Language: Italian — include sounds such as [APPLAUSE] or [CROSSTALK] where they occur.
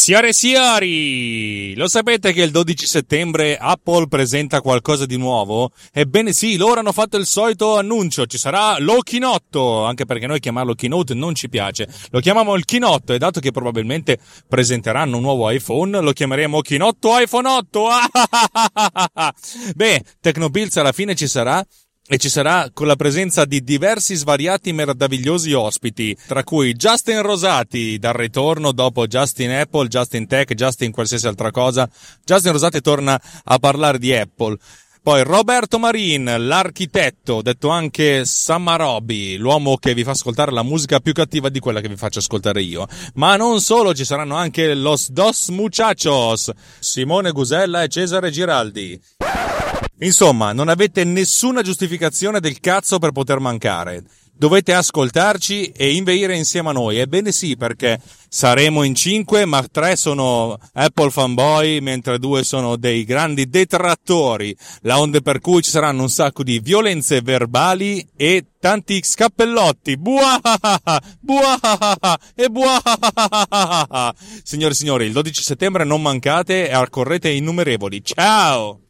Signore e signori, lo sapete che il 12 settembre Apple presenta qualcosa di nuovo? Ebbene sì, loro hanno fatto il solito annuncio, ci sarà lo Chinotto, anche perché noi chiamarlo Keynote non ci piace, lo chiamiamo il Chinotto e dato che probabilmente presenteranno un nuovo iPhone, lo chiameremo Chinotto iPhone 8. [LAUGHS] Beh, Tecnobills alla fine ci sarà e ci sarà con la presenza di diversi svariati meravigliosi ospiti, tra cui Justin Rosati dal ritorno dopo Justin Apple, Justin Tech, Justin qualsiasi altra cosa. Justin Rosati torna a parlare di Apple. Poi Roberto Marin, l'architetto, detto anche Samarobi, l'uomo che vi fa ascoltare la musica più cattiva di quella che vi faccio ascoltare io. Ma non solo, ci saranno anche Los Dos Muchachos, Simone Gusella e Cesare Giraldi. Insomma, non avete nessuna giustificazione del cazzo per poter mancare. Dovete ascoltarci e inveire insieme a noi. Ebbene sì, perché saremo in cinque, ma tre sono Apple fanboy, mentre due sono dei grandi detrattori. La onde per cui ci saranno un sacco di violenze verbali e tanti scappellotti. Buahaha! Buahaha! E buahaha! Signore e signori, il 12 settembre non mancate e accorrete innumerevoli. Ciao!